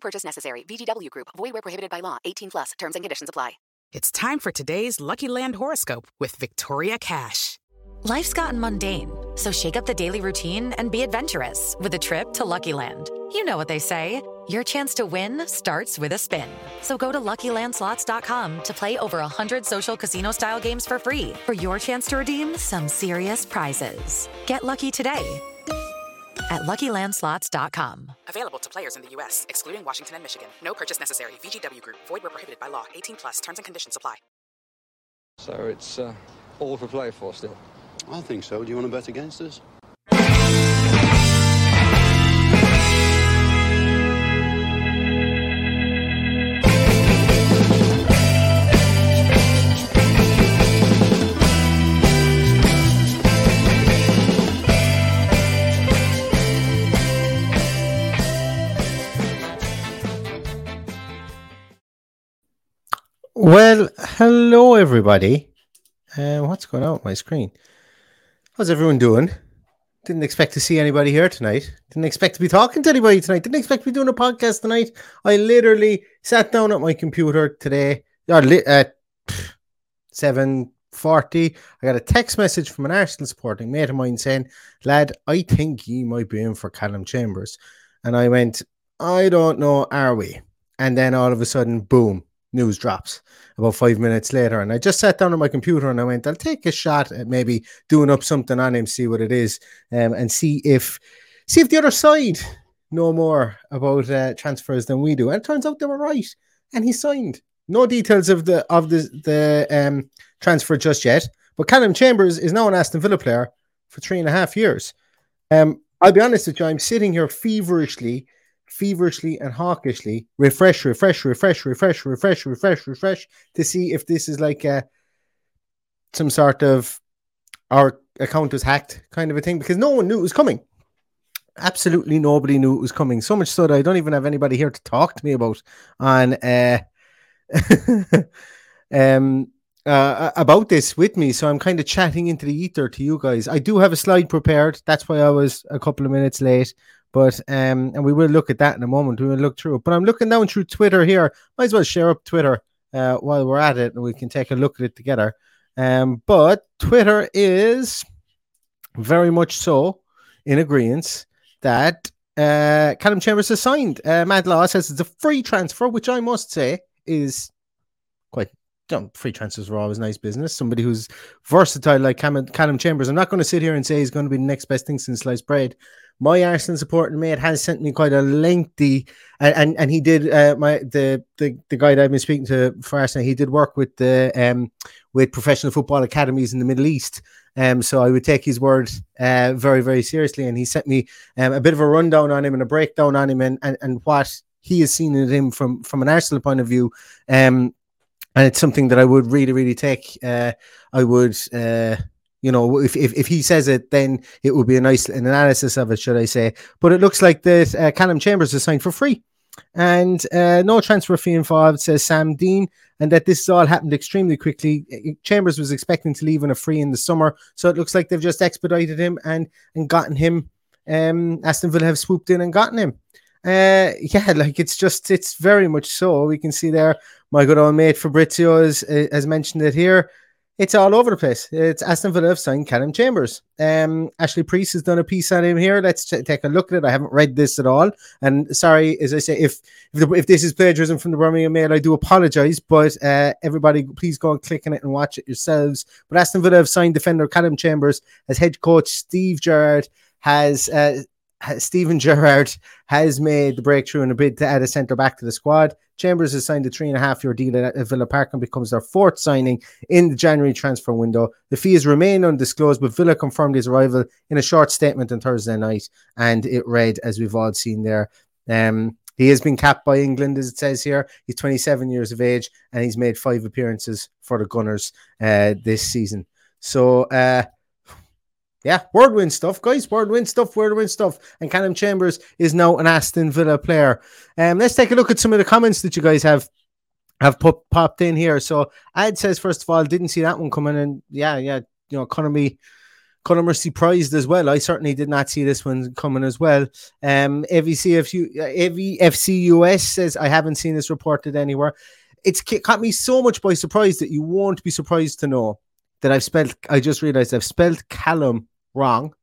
No purchase necessary. VGW Group. Void where prohibited by law. 18 plus. Terms and conditions apply. It's time for today's Lucky Land horoscope with Victoria Cash. Life's gotten mundane, so shake up the daily routine and be adventurous with a trip to Lucky Land. You know what they say. Your chance to win starts with a spin. So go to LuckyLandSlots.com to play over 100 social casino-style games for free for your chance to redeem some serious prizes. Get lucky today at LuckyLandSlots.com. Available to players in the U.S., excluding Washington and Michigan. No purchase necessary. VGW Group. Void where prohibited by law. 18 plus. Terms and conditions apply. So it's uh, all for play for still? I think so. Do you want to bet against us? Well, hello everybody. Uh, what's going on with my screen? How's everyone doing? Didn't expect to see anybody here tonight. Didn't expect to be talking to anybody tonight. Didn't expect to be doing a podcast tonight. I literally sat down at my computer today at seven forty. I got a text message from an Arsenal supporting mate of mine saying, "Lad, I think you might be in for Calum Chambers," and I went, "I don't know, are we?" And then all of a sudden, boom, news drops about five minutes later. And I just sat down on my computer and I went, I'll take a shot at maybe doing up something on him, see what it is, um, and see if see if the other side know more about uh, transfers than we do. And it turns out they were right. And he signed. No details of the of the the um, transfer just yet. But Calum Chambers is now an Aston Villa player for three and a half years. Um, I'll be honest with you, I'm sitting here feverishly feverishly and hawkishly refresh, refresh, refresh, refresh, refresh, refresh, refresh to see if this is like a some sort of our account was hacked kind of a thing because no one knew it was coming. Absolutely nobody knew it was coming. So much so that I don't even have anybody here to talk to me about on uh, um uh, about this with me. So I'm kind of chatting into the ether to you guys. I do have a slide prepared. That's why I was a couple of minutes late. But um, and we will look at that in a moment. We will look through it. But I'm looking down through Twitter here. Might as well share up Twitter uh, while we're at it, and we can take a look at it together. Um, but Twitter is very much so in agreement that uh, Calum Chambers has signed. Uh, Law says it's a free transfer, which I must say is quite know, free transfers are always nice business. Somebody who's versatile like Calum, Calum Chambers. I'm not going to sit here and say he's going to be the next best thing since sliced bread. My Arsenal supporting mate has sent me quite a lengthy, and and, and he did uh, my the, the the guy that I've been speaking to for Arsenal. He did work with the um with professional football academies in the Middle East. Um, so I would take his word uh, very very seriously, and he sent me um, a bit of a rundown on him and a breakdown on him and and, and what he has seen in him from from an Arsenal point of view. Um, and it's something that I would really, really take. Uh, I would, uh, you know, if, if if he says it, then it would be a nice an analysis of it, should I say? But it looks like that uh, Calum Chambers is signed for free, and uh, no transfer fee involved, says Sam Dean, and that this all happened extremely quickly. Chambers was expecting to leave on a free in the summer, so it looks like they've just expedited him and and gotten him. Um, Aston Villa have swooped in and gotten him. Uh, yeah, like it's just it's very much so. We can see there my good old mate Fabrizio has, has mentioned it here. It's all over the place. It's Aston Villa signed Calum Chambers. Um, Ashley Preece has done a piece on him here. Let's t- take a look at it. I haven't read this at all, and sorry, as I say, if if, the, if this is plagiarism from the Birmingham Mail, I do apologise. But uh, everybody, please go and click on it and watch it yourselves. But Aston Villa have signed defender Calum Chambers as head coach. Steve Gerrard has uh, Steven Gerrard has made the breakthrough in a bid to add a centre back to the squad. Chambers has signed a three and a half year deal at Villa Park and becomes their fourth signing in the January transfer window. The fees remain undisclosed, but Villa confirmed his arrival in a short statement on Thursday night, and it read, as we've all seen there. Um, he has been capped by England, as it says here. He's 27 years of age, and he's made five appearances for the Gunners uh, this season. So, uh, yeah, word win stuff, guys. Word win stuff, word win stuff. And Calum Chambers is now an Aston Villa player. Um, let's take a look at some of the comments that you guys have have popped in here. So Ad says, first of all, didn't see that one coming, and yeah, yeah, you know, Conor me. Conor surprised as well. I certainly did not see this one coming as well. Um, AVCFU, AVFCUS says I haven't seen this reported anywhere. It's caught me so much by surprise that you won't be surprised to know that I've spelled. I just realized I've spelled Calum wrong.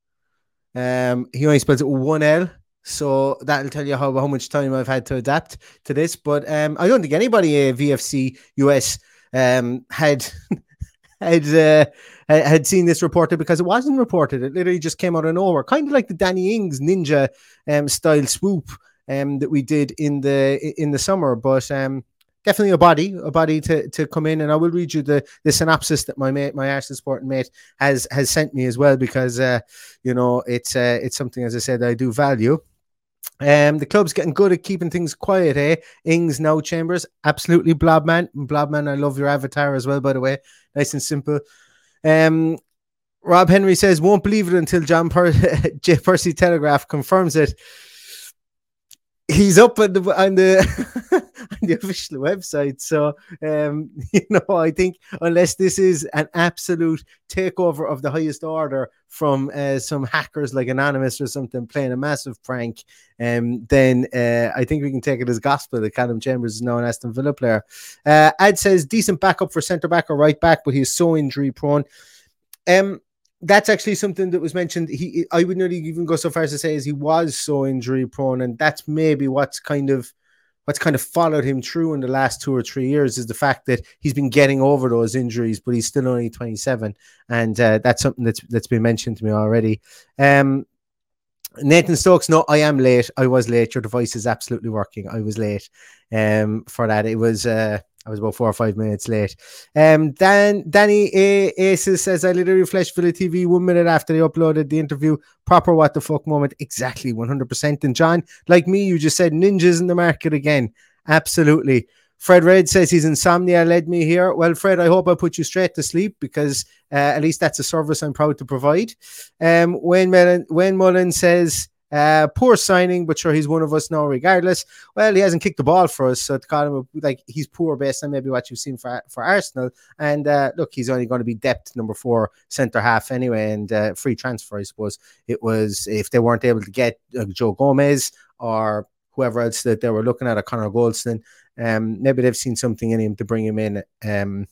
Um, he only spells it one L, so that'll tell you how, how much time I've had to adapt to this. But um, I don't think anybody at VFC US um, had had uh, had seen this reported because it wasn't reported. It literally just came out of nowhere, kind of like the Danny Ings ninja um, style swoop um, that we did in the in the summer. But um, definitely a body, a body to, to come in. And I will read you the, the synopsis that my mate, my Arsenal sporting mate, has has sent me as well because uh, you know it's uh, it's something as I said I do value. Um, the club's getting good at keeping things quiet, eh? Ings now Chambers, absolutely Blobman. Blobman, I love your avatar as well, by the way. Nice and simple. Um, Rob Henry says, won't believe it until John per- J. Percy Telegraph confirms it he's up on the on the on the official website. So um, you know, I think unless this is an absolute takeover of the highest order from uh, some hackers like Anonymous or something playing a massive prank, um, then uh, I think we can take it as gospel that Calum Chambers is now an Aston Villa player. Uh, Ad says decent backup for centre back or right back, but he's so injury prone. Um, that's actually something that was mentioned. He, I would not even go so far as to say, as he was so injury prone, and that's maybe what's kind of what's kind of followed him through in the last two or three years is the fact that he's been getting over those injuries, but he's still only 27, and uh, that's something that's that's been mentioned to me already. Um, Nathan Stokes, no, I am late. I was late. Your device is absolutely working. I was late um, for that. It was uh, I was about four or five minutes late. Um, Dan Danny A- Aces says I literally flashed Villa TV one minute after they uploaded the interview. Proper what the fuck moment. Exactly, one hundred percent. And John, like me, you just said ninjas in the market again. Absolutely. Fred Red says his insomnia led me here. Well, Fred, I hope I put you straight to sleep because uh, at least that's a service I'm proud to provide. Um, Wayne Mullen, Wayne Mullen says uh, poor signing, but sure, he's one of us now, regardless. Well, he hasn't kicked the ball for us, so to call him a, like he's poor based on maybe what you've seen for for Arsenal. And uh, look, he's only going to be depth number four centre half anyway, and uh, free transfer, I suppose. It was if they weren't able to get uh, Joe Gomez or whoever else that they were looking at, a Connor Goldson. Um, maybe they've seen something in him to bring him in. Um,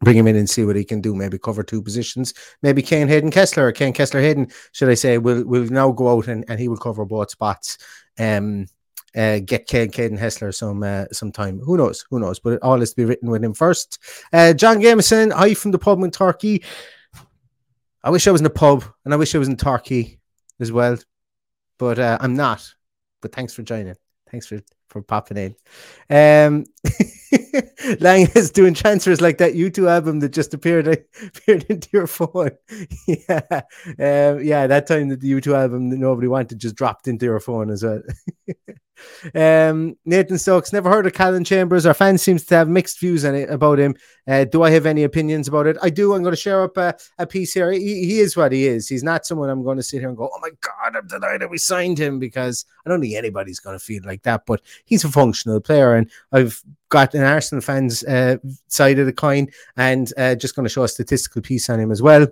bring him in and see what he can do. Maybe cover two positions. Maybe Kaine Hayden Kesler or Kaine Kesler Hayden, should I say, will will now go out and, and he will cover both spots. Um, uh, get Kane Caden Hessler some uh, some time. Who knows? Who knows? But it all has to be written with him first. Uh, John Gameson, hi from the pub in Turkey. I wish I was in the pub and I wish I was in Turkey as well, but uh, I'm not. But thanks for joining. Thanks for for popping in. Um, Lange is doing transfers like that U2 album that just appeared appeared into your phone. yeah, um, yeah, that time that the U2 album that nobody wanted just dropped into your phone as well. Um, Nathan Stokes never heard of Calum Chambers. Our fans seems to have mixed views on it about him. Uh, do I have any opinions about it? I do. I'm going to share up a, a piece here. He, he, is what he is. He's not someone I'm going to sit here and go, "Oh my god, I'm delighted we signed him," because I don't think anybody's going to feel like that. But he's a functional player, and I've got an Arsenal fans uh, side of the coin, and uh, just going to show a statistical piece on him as well.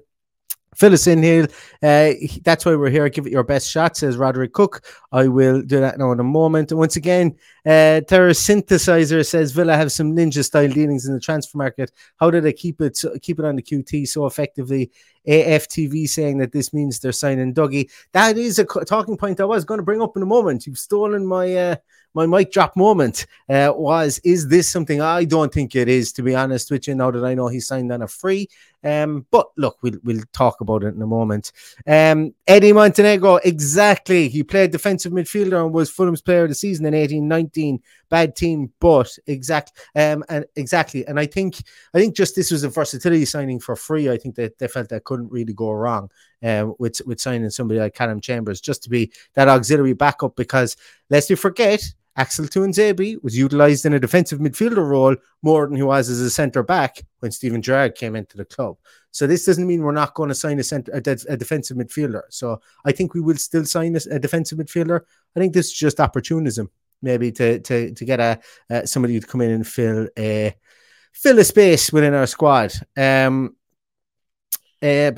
Fill us in here. Uh, that's why we're here. Give it your best shot, says Roderick Cook. I will do that now in a moment. And once again, uh, Terra Synthesizer says Villa have some ninja style dealings in the transfer market. How do they keep it keep it on the QT so effectively? AFTV saying that this means they're signing Dougie. That is a talking point I was going to bring up in a moment. You've stolen my uh, my mic drop moment. Uh, was is this something I don't think it is to be honest with you? Now that I know he signed on a free, um, but look, we'll we'll talk about it in a moment. Um, Eddie Montenegro, exactly. He played defensive midfielder and was Fulham's player of the season in 18-19. Bad team, but exact um and exactly. And I think I think just this was a versatility signing for free. I think that they felt that couldn't really go wrong um with with signing somebody like Calum Chambers just to be that auxiliary backup because lest you forget Axel Tuanzebe was utilised in a defensive midfielder role more than he was as a centre back when Steven Gerrard came into the club. So this doesn't mean we're not going to sign a, center, a, a defensive midfielder. So I think we will still sign a, a, defensive midfielder. I think this is just opportunism, maybe to to to get a uh, somebody to come in and fill a fill a space within our squad. Um, uh,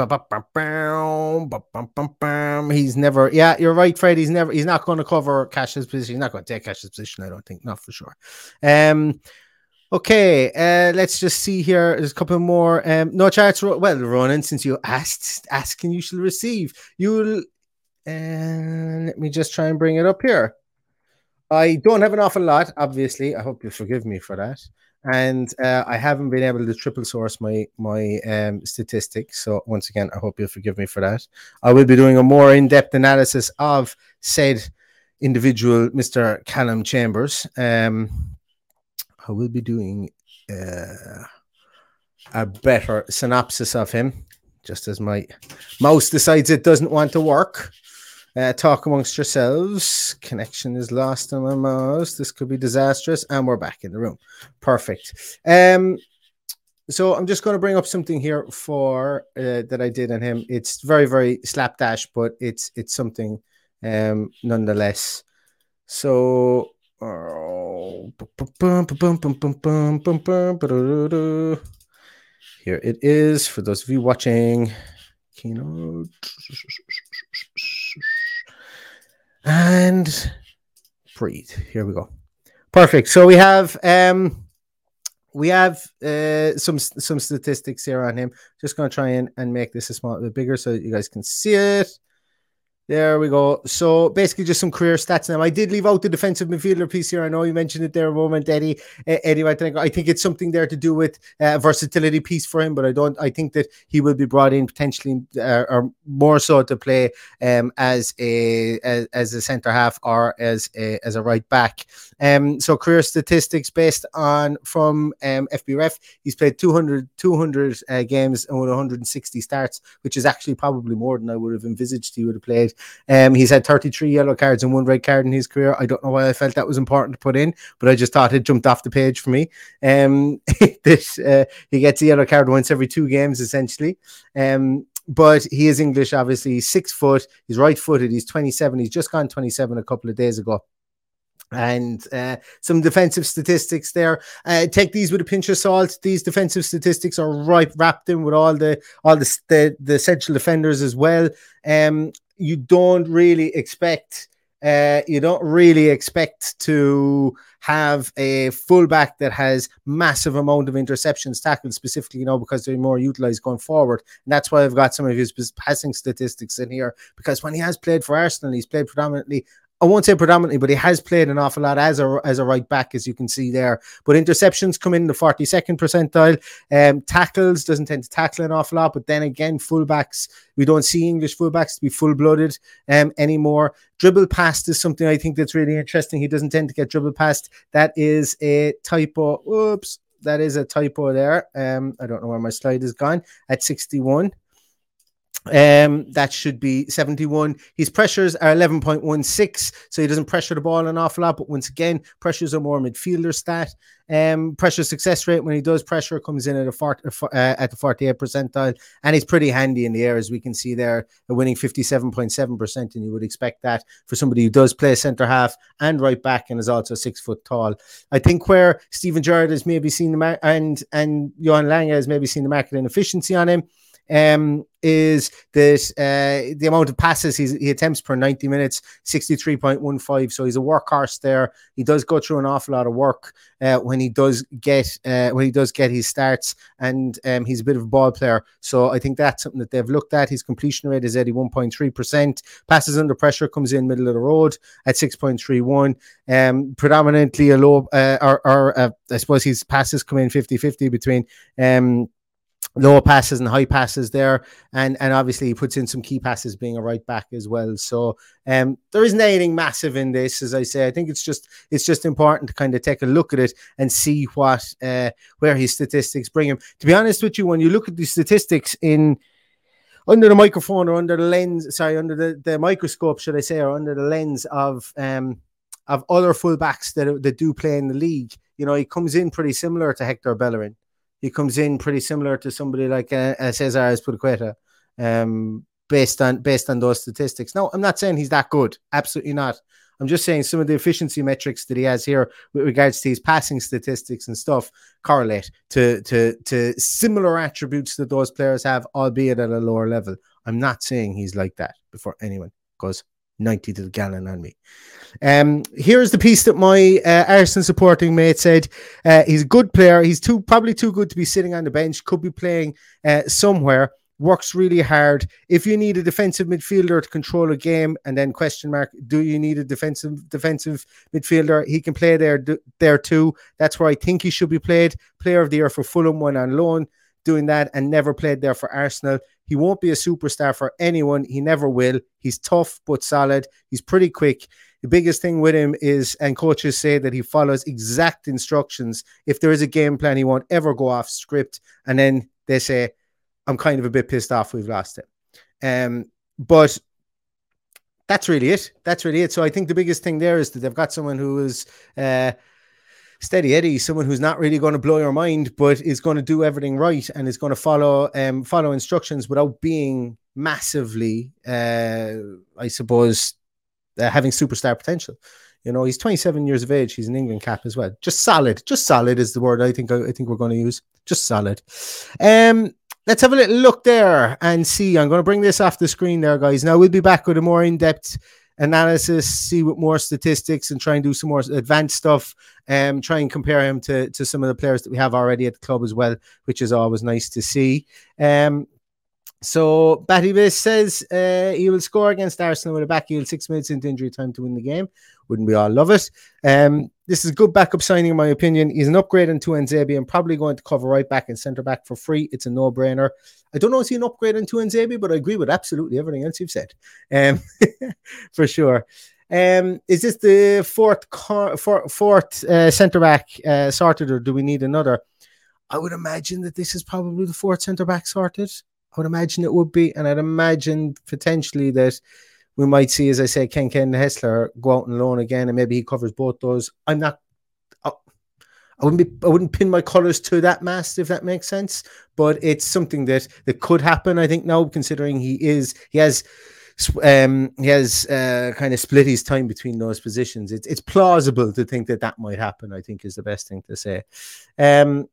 he's never, yeah, you're right, Fred. He's never, he's not going to cover Cash's position. He's not going to take Cash's position, I don't think, not for sure. Um, okay, uh, let's just see here. There's a couple more. Um, no charts. Well, Ronan, since you asked, asking, you shall receive. You'll, and uh, let me just try and bring it up here. I don't have an awful lot, obviously. I hope you forgive me for that and uh, I haven't been able to triple source my my um, statistics. So once again, I hope you'll forgive me for that. I will be doing a more in depth analysis of said individual, Mister Calum Chambers. Um, I will be doing uh, a better synopsis of him, just as my mouse decides it doesn't want to work. Uh, talk amongst yourselves. Connection is lost on my mouse. This could be disastrous. And we're back in the room. Perfect. Um, so I'm just going to bring up something here for uh, that I did on him. It's very, very slapdash, but it's it's something um, nonetheless. So here it is for those of you watching. Keynote and breathe. Here we go. Perfect. So we have um we have uh some some statistics here on him. Just gonna try and, and make this a small bit bigger so you guys can see it. There we go. So basically, just some career stats now. I did leave out the defensive midfielder piece here. I know you mentioned it there a moment, Eddie. Uh, Eddie, I think I think it's something there to do with uh, versatility piece for him, but I don't. I think that he will be brought in potentially, uh, or more so to play um, as a as, as a centre half or as a as a right back. Um, so career statistics based on from um, FBref, he's played 200 200 uh, games and 160 starts, which is actually probably more than I would have envisaged he would have played. Um, he's had 33 yellow cards and one red card in his career. I don't know why I felt that was important to put in, but I just thought it jumped off the page for me. Um, this uh, he gets a yellow card once every two games essentially. Um, but he is English, obviously. He's six foot. He's right footed. He's 27. He's just gone 27 a couple of days ago and uh, some defensive statistics there. Uh, take these with a pinch of salt. These defensive statistics are right wrapped in with all the all the the, the central defenders as well. Um, you don't really expect. Uh, you don't really expect to have a fullback that has massive amount of interceptions tackled specifically, you know, because they're more utilized going forward. And that's why I've got some of his passing statistics in here because when he has played for Arsenal, he's played predominantly I won't say predominantly, but he has played an awful lot as a as a right back, as you can see there. But interceptions come in the 42nd percentile. Um, tackles doesn't tend to tackle an awful lot, but then again, fullbacks we don't see English fullbacks to be full blooded um, anymore. Dribble past is something I think that's really interesting. He doesn't tend to get dribble past. That is a typo. Oops, that is a typo there. Um, I don't know where my slide is gone at 61. Um, that should be 71. His pressures are 11.16, so he doesn't pressure the ball an awful lot. But once again, pressures are more midfielder stat. Um, pressure success rate when he does pressure comes in at a 40, uh, at the 48 percentile, and he's pretty handy in the air, as we can see there, winning 57.7 percent. And you would expect that for somebody who does play centre half and right back and is also six foot tall. I think where Steven Gerrard has maybe seen the mar- and and Johan Lange has maybe seen the market inefficiency on him um, is that uh, the amount of passes he attempts per 90 minutes, 63.15. So he's a workhorse there. He does go through an awful lot of work uh, when he does get uh, when he does get his starts, and um, he's a bit of a ball player. So I think that's something that they've looked at. His completion rate is 81.3%. Passes under pressure comes in middle of the road at 6.31. Um, predominantly a low, uh, or, or uh, I suppose his passes come in 50 50 between. Um, low passes and high passes there, and and obviously he puts in some key passes being a right back as well. So um, there isn't anything massive in this, as I say. I think it's just it's just important to kind of take a look at it and see what uh, where his statistics bring him. To be honest with you, when you look at the statistics in under the microphone or under the lens, sorry, under the, the microscope, should I say, or under the lens of um of other fullbacks that that do play in the league, you know, he comes in pretty similar to Hector Bellerin he comes in pretty similar to somebody like uh, uh, Cesar Azpilicueta, um, based on based on those statistics. No, I'm not saying he's that good. Absolutely not. I'm just saying some of the efficiency metrics that he has here with regards to his passing statistics and stuff correlate to to to similar attributes that those players have, albeit at a lower level. I'm not saying he's like that before anyone goes 90 to the gallon on me. Um, here's the piece that my uh, Arsenal supporting mate said. Uh, he's a good player. He's too probably too good to be sitting on the bench. Could be playing uh, somewhere. Works really hard. If you need a defensive midfielder to control a game, and then question mark, do you need a defensive defensive midfielder? He can play there there too. That's where I think he should be played. Player of the year for Fulham, went on loan doing that and never played there for Arsenal. He won't be a superstar for anyone. He never will. He's tough but solid. He's pretty quick. The biggest thing with him is, and coaches say that he follows exact instructions. If there is a game plan, he won't ever go off script. And then they say, I'm kind of a bit pissed off we've lost it. Um, but that's really it. That's really it. So I think the biggest thing there is that they've got someone who is uh, steady Eddie, someone who's not really going to blow your mind, but is going to do everything right and is going to follow um, follow instructions without being massively, uh, I suppose, uh, having superstar potential. You know, he's 27 years of age. He's an England cap as well. Just solid. Just solid is the word I think I, think we're going to use. Just solid. Um, let's have a little look there and see. I'm going to bring this off the screen there, guys. Now we'll be back with a more in-depth analysis, see what more statistics, and try and do some more advanced stuff. Um, try and compare him to to some of the players that we have already at the club as well, which is always nice to see. Um, so Batty says uh, he will score against Arsenal with a back heel six minutes into injury time to win the game. Wouldn't we all love it? Um, this is a good backup signing, in my opinion. He's an upgrade into Nzebi and probably going to cover right back and centre back for free. It's a no brainer. I don't know if he's an upgrade into Nzebi, but I agree with absolutely everything else you've said. Um, for sure. Um, is this the fourth car, fourth uh, centre back uh, sorted, or do we need another? I would imagine that this is probably the fourth centre back sorted. I would imagine it would be, and I'd imagine potentially that we might see, as I say, Ken Ken Hessler go out and loan again, and maybe he covers both those. I'm not. I, wouldn't be. I wouldn't pin my colours to that mast if that makes sense. But it's something that that could happen. I think now, considering he is, he has. Um, he has uh, kind of split his time between those positions. It's it's plausible to think that that might happen. I think is the best thing to say. Um,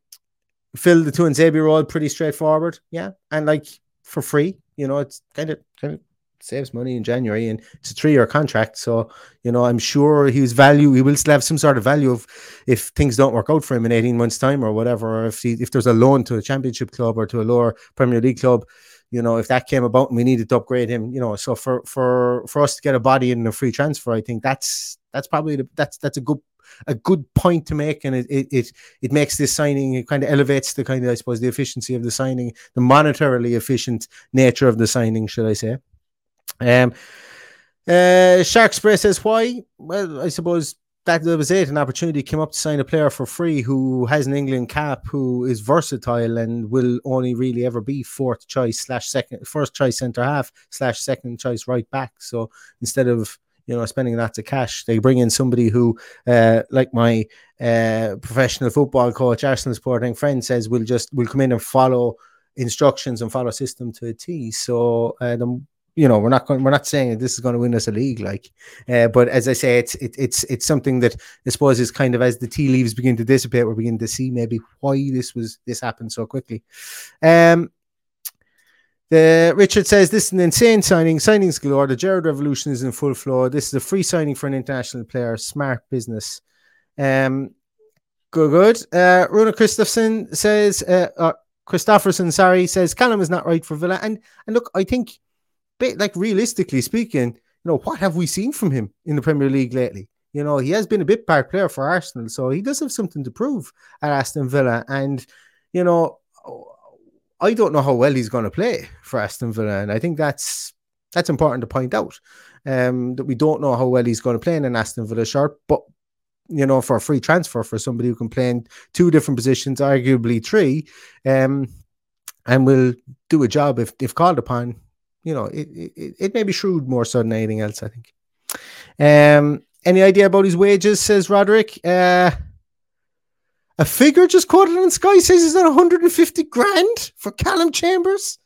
fill the Tuanzebe role pretty straightforward. Yeah. And like for free, you know, it's kind of kind of saves money in January and it's a three year contract. So, you know, I'm sure he's value, he will still have some sort of value of if things don't work out for him in 18 months' time or whatever, or if he, if there's a loan to a championship club or to a lower Premier League club, you know, if that came about and we needed to upgrade him, you know, so for for for us to get a body in a free transfer, I think that's that's probably the, that's that's a good a good point to make, and it it it, it makes this signing it kind of elevates the kind of I suppose the efficiency of the signing, the monetarily efficient nature of the signing, should I say? Um, uh, Shark Spray says why? Well, I suppose that was it. An opportunity came up to sign a player for free who has an England cap, who is versatile and will only really ever be fourth choice slash second, first choice centre half slash second choice right back. So instead of you know, spending lots of cash. They bring in somebody who, uh, like my uh, professional football coach, Arsenal supporting friend says, will just will come in and follow instructions and follow system to a T. So, uh, the, you know, we're not going, we're not saying this is going to win us a league, like, uh, but as I say, it's it, it's it's something that I suppose is kind of as the tea leaves begin to dissipate, we're beginning to see maybe why this was this happened so quickly. Um, The Richard says this is an insane signing. Signings galore. The Gerrard revolution is in full flow. This is a free signing for an international player. Smart business. Um, good, good. Uh, Runa Christopherson says, uh, uh, Christopherson, sorry, says Calum is not right for Villa. And and look, I think, like realistically speaking, you know, what have we seen from him in the Premier League lately? You know, he has been a bit part player for Arsenal, so he does have something to prove at Aston Villa. And you know, I don't know how well he's going to play for Aston Villa, and I think that's that's important to point out. Um, that we don't know how well he's going to play in an Aston Villa shirt, but you know, for a free transfer for somebody who can play in two different positions, arguably three, um, and will do a job if if called upon. You know, it it, it may be shrewd more so than anything else. I think. Um, any idea about his wages? Says Roderick. Uh, a figure just quoted on Sky says he's at 150 grand for Calum Chambers.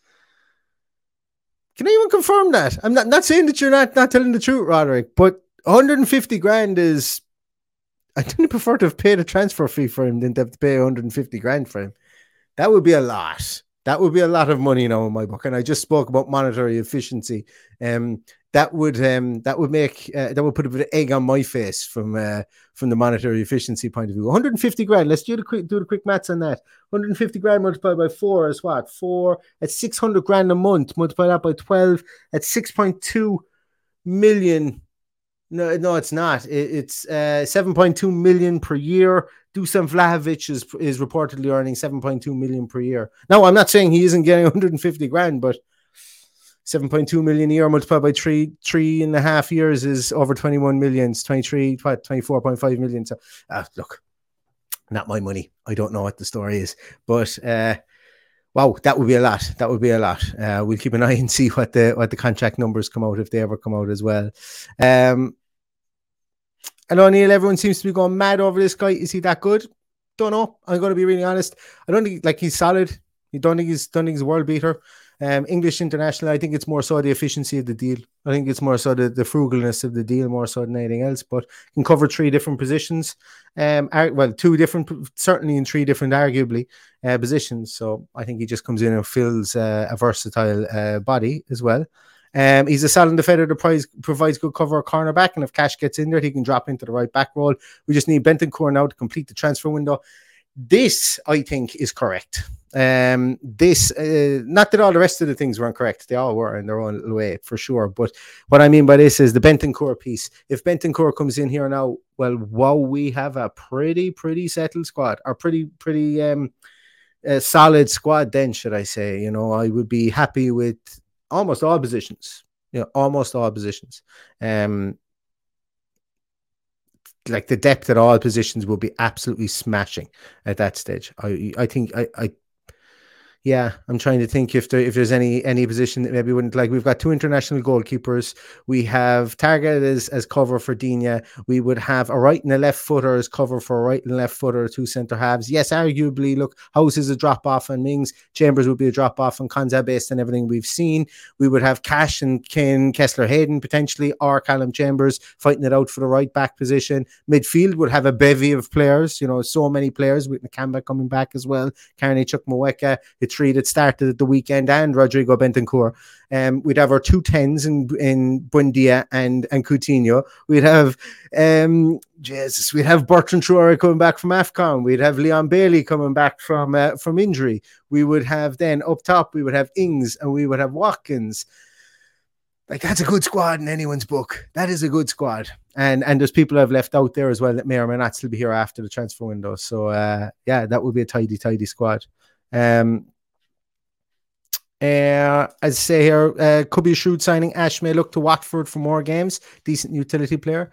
Can anyone confirm that? I'm not, not saying that you're not, not telling the truth, Roderick, but 150 grand is. I didn't prefer to have paid a transfer fee for him than to have to pay 150 grand for him. That would be a lot. That would be a lot of money now in my book. And I just spoke about monetary efficiency. Um, that would um that would make uh, that would put a bit of egg on my face from uh, from the monetary efficiency point of view. 150 grand. Let's do the quick do the quick maths on that. 150 grand multiplied by four is what? Four at 600 grand a month. Multiply that by 12 at 6.2 million. No, no, it's not. It, it's uh, 7.2 million per year. Dusan Vlahovic is is reportedly earning 7.2 million per year. Now, I'm not saying he isn't getting 150 grand, but 7.2 million a year multiplied by three three and a half years is over 21 millions 23 what 24.5 million so uh, look not my money i don't know what the story is but uh wow that would be a lot that would be a lot uh we'll keep an eye and see what the what the contract numbers come out if they ever come out as well um hello neil everyone seems to be going mad over this guy is he that good don't know i'm going to be really honest i don't think like he's solid you don't think he's don't think he's a world beater um, English international, I think it's more so the efficiency of the deal. I think it's more so the, the frugalness of the deal more so than anything else. But can cover three different positions. Um, well, two different, certainly in three different, arguably, uh, positions. So I think he just comes in and fills uh, a versatile uh, body as well. Um, he's a solid defender that provides, provides good cover at cornerback, and if Cash gets in there, he can drop into the right back role. We just need Bentancur now to complete the transfer window. This, I think, is correct. Um, this, uh, not that all the rest of the things weren't correct, they all were in their own way for sure. But what I mean by this is the Bentancur piece. If Bentancur comes in here now, well, wow, we have a pretty, pretty settled squad, or pretty, pretty um, a solid squad. Then, should I say? You know, I would be happy with almost all positions. You know, almost all positions. Um, like the depth at all positions will be absolutely smashing at that stage. I I think I, I yeah, I'm trying to think if there if there's any any position that maybe wouldn't like. We've got two international goalkeepers. We have Targett as as cover for Digne. We would have a right and a left footer as cover for a right and left footer, two centre halves. Yes, arguably, look, Hause is a drop off and Mings. Chambers would be a drop off and Konsa based on everything we've seen. We would have Cash and Kaine Kesler Hayden potentially, or Calum Chambers fighting it out for the right back position. Midfield would have a bevy of players. You know, so many players with Nakamba coming back as well. Carney Chukwuemeka three that started at the weekend and Rodrigo Bentancur. Um, we'd have our two tens in in Buendia and and Coutinho. We'd have um, Jesus. We'd have Bertrand Traore coming back from Afcon. We'd have Leon Bailey coming back from uh, from injury. We would have then up top. We would have Ings and we would have Watkins. Like that's a good squad in anyone's book. That is a good squad, and and there's people I've left out there as well that may or may not still be here after the transfer window. So uh, yeah, that would be a tidy, tidy squad. Um, uh, as I say here, uh, could be a shrewd signing. Ash may look to Watford for more games. Decent utility player.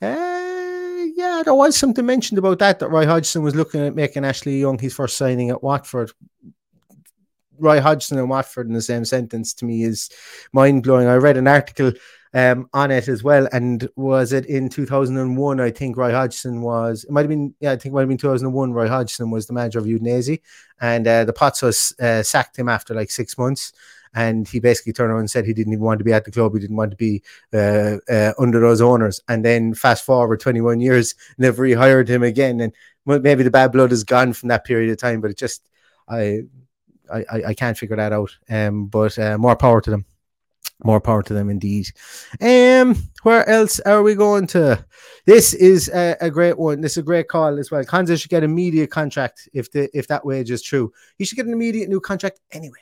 Uh, yeah, there was something mentioned about that that Roy Hodgson was looking at making Ashley Young his first signing at Watford. Roy Hodgson and Watford in the same sentence to me is mind blowing. I read an article um, on it as well. And was it in 2001? I think Roy Hodgson was, it might have been, yeah, I think it might have been 2001. Roy Hodgson was the manager of Udinese, and uh, the Pozzos uh, sacked him after like six months. And he basically turned around and said he didn't even want to be at the club. He didn't want to be uh, uh under those owners. And then fast forward 21 years, never rehired him again. And maybe the bad blood is gone from that period of time, but it just, I I, I, I can't figure that out. Um, but uh, more power to them. More power to them indeed. Um, where else are we going to? This is a, a great one. This is a great call as well. Konsa should get an immediate contract if the if that wage is true. He should get an immediate new contract anyway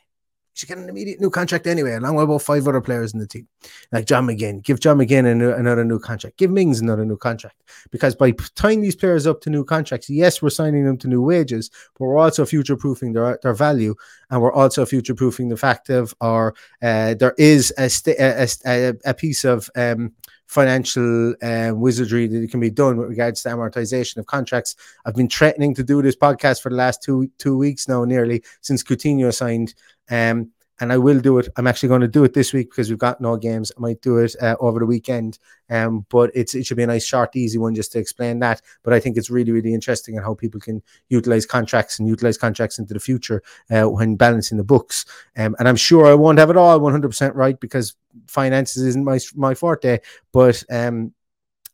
should get an immediate new contract anyway, along with about five other players in the team, like John McGinn. Give John McGinn new, another new contract. Give Mings another new contract. Because by tying these players up to new contracts, yes, we're signing them to new wages, but we're also future proofing their, their value. And we're also future proofing the fact of, our, uh, there is a, st- a, a, a, piece of um, financial uh, wizardry that can be done with regards to amortization of contracts. I've been threatening to do this podcast for the last two two weeks now, nearly since Coutinho signed. Um, and I will do it. I'm actually going to do it this week because we've got no games. I might do it uh, over the weekend. Um, but it's it should be a nice, short, easy one just to explain that. But I think it's really, really interesting and how people can utilize contracts and utilize contracts into the future uh, when balancing the books. Um, and I'm sure I won't have it all 100% right because finances isn't my my forte. But um,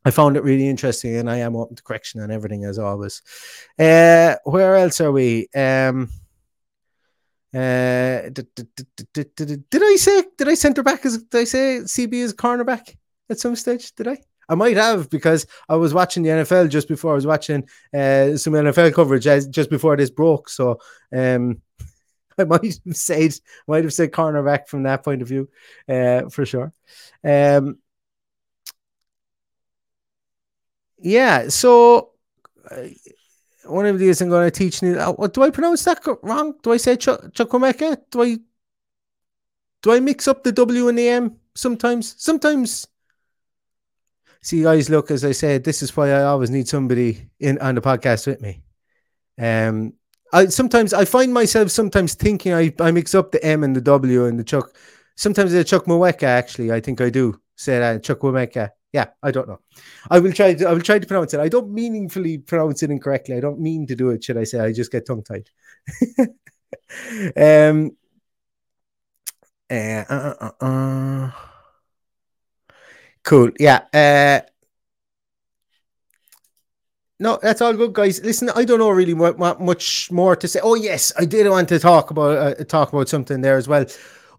I found it really interesting, and I am open to correction and everything as always. Uh, where else are we? Um, uh, did, did, did, did, I say did I centre back as did I say CB as cornerback at some stage? Did I? I might have because I was watching the NFL just before I was watching uh, some NFL coverage as, just before this broke. So um, I might have said might have said cornerback from that point of view, uh, for sure. Um, yeah, so uh, one of these I'm going to teach you. Uh, do I pronounce that wrong? Do I say Ch- Chukwemeka? Do I do I mix up the W and the M sometimes? Sometimes. See, guys, look, as I said, this is why I always need somebody in on the podcast with me. Um, I sometimes I find myself sometimes thinking I, I mix up the M and the W and the Chuck. Sometimes the Chuck Mweka, actually, I think I do say that Chuck Mweka. Yeah, I don't know. I will try. To, I will try to pronounce it. I don't meaningfully pronounce it incorrectly. I don't mean to do it. Should I say? I just get tongue tied. um. Uh, uh, uh, uh, cool. Yeah. Uh, no, that's all good, guys. Listen, I don't know really what, what much more to say. Oh yes, I did want to talk about uh, talk about something there as well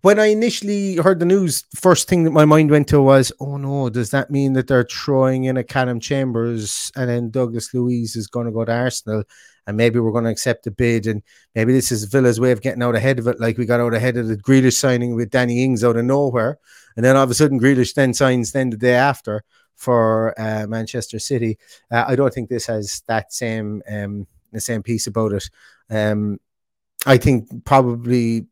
when I initially heard the news, first thing that my mind went to was, oh no, does that mean that they're throwing in a Calum Chambers and then Douglas Luiz is going to go to Arsenal and maybe we're going to accept the bid and maybe this is Villa's way of getting out ahead of it, like we got out ahead of the Grealish signing with Danny Ings out of nowhere, and then all of a sudden Grealish then signs then the day after for uh, Manchester City. Uh, I don't think this has that same um, the same piece about it. Um, I think probably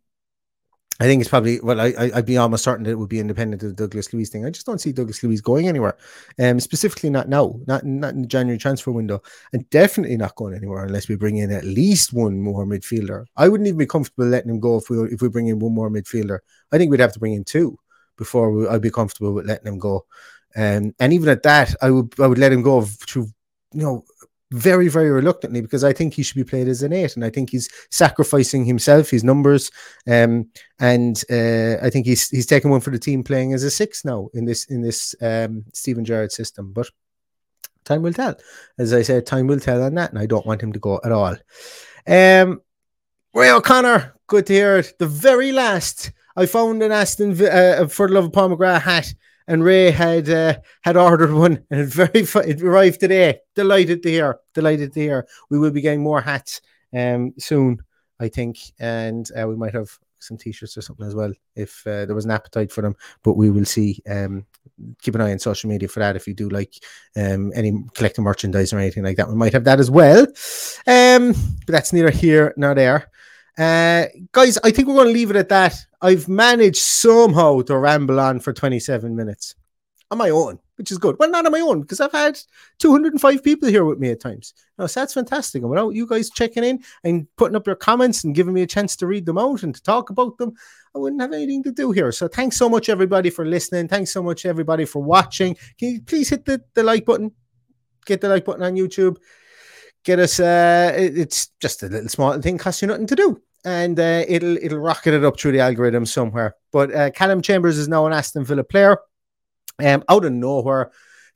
I think it's probably well. I, I would be almost certain that it would be independent of the Douglas Luiz thing. I just don't see Douglas Luiz going anywhere, um, specifically not now, not not in the January transfer window, and definitely not going anywhere unless we bring in at least one more midfielder. I wouldn't even be comfortable letting him go if we if we bring in one more midfielder. I think we'd have to bring in two before we, I'd be comfortable with letting him go. Um, and even at that, I would I would let him go through you know very, very reluctantly because I think he should be played as an eight, and I think he's sacrificing himself, his numbers, um, and uh, I think he's he's taken one for the team playing as a six now in this in this um, Steven Gerrard system. But time will tell. As I said, time will tell on that, and I don't want him to go at all. Um, Ray O'Connor, good to hear it. The very last I found an Aston uh, for the love of McGrath hat and Ray had uh, had ordered one, and it very fu- it arrived today. Delighted to hear, delighted to hear. We will be getting more hats um, soon, I think, and uh, we might have some t-shirts or something as well if uh, there was an appetite for them. But we will see. Um, keep an eye on social media for that if you do like um, any collecting merchandise or anything like that. We might have that as well. Um, but that's neither here nor there. Uh, guys, I think we're going to leave it at that. I've managed somehow to ramble on for 27 minutes on my own, which is good. Well, not on my own because I've had 205 people here with me at times. Now, so that's fantastic. And without you guys checking in and putting up your comments and giving me a chance to read them out and to talk about them, I wouldn't have anything to do here. So thanks so much, everybody, for listening. Thanks so much, everybody, for watching. Can you please hit the, the like button? Get the like button on YouTube get us uh it's just a little small thing costs you nothing to do and uh, it'll it'll rocket it up through the algorithm somewhere. But uh, Calum Chambers is now an Aston Villa player. Um out of nowhere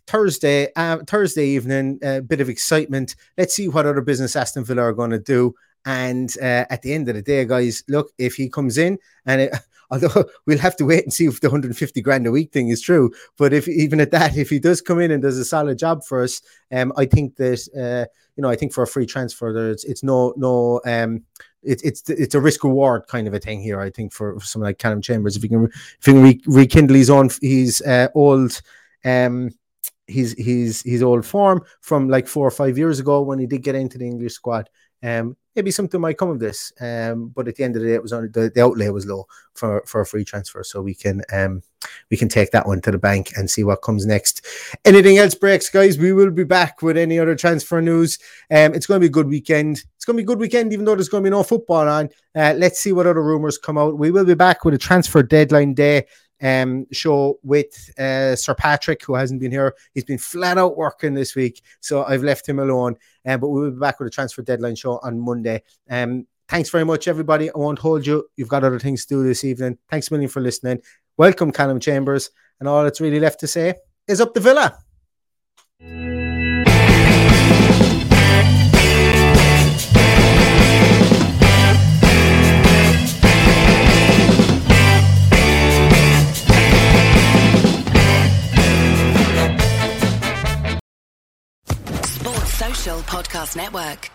Thursday uh, Thursday evening a bit of excitement. Let's see what other business Aston Villa are going to do. And uh, at the end of the day, guys, look, if he comes in and it, although we'll have to wait and see if the 150 grand a week thing is true, but if even at that, if he does come in and does a solid job for us, um, I think that uh, you know, I think for a free transfer, there's it's no no um it's it's it's a risk reward kind of a thing here. I think for, for someone like Calum Chambers, if he can if he can re- rekindle his own his uh, old um his his his old form from like four or five years ago when he did get into the English squad. Um, maybe something might come of this. Um, but at the end of the day, it was only the, the outlay was low for for a free transfer, so we can um we can take that one to the bank and see what comes next. Anything else breaks, guys? We will be back with any other transfer news. Um, it's going to be a good weekend. It's going to be a good weekend, even though there's going to be no football on. Uh, let's see what other rumors come out. We will be back with a transfer deadline day um, show with uh, Sir Patrick, who hasn't been here. He's been flat out working this week, so I've left him alone. Um, but we'll be back with a transfer deadline show on Monday. Um, thanks very much, everybody. I won't hold you. You've got other things to do this evening. Thanks a million for listening. Welcome, Calum Chambers. And all that's really left to say is up the villa. Podcast Network.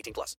18 plus.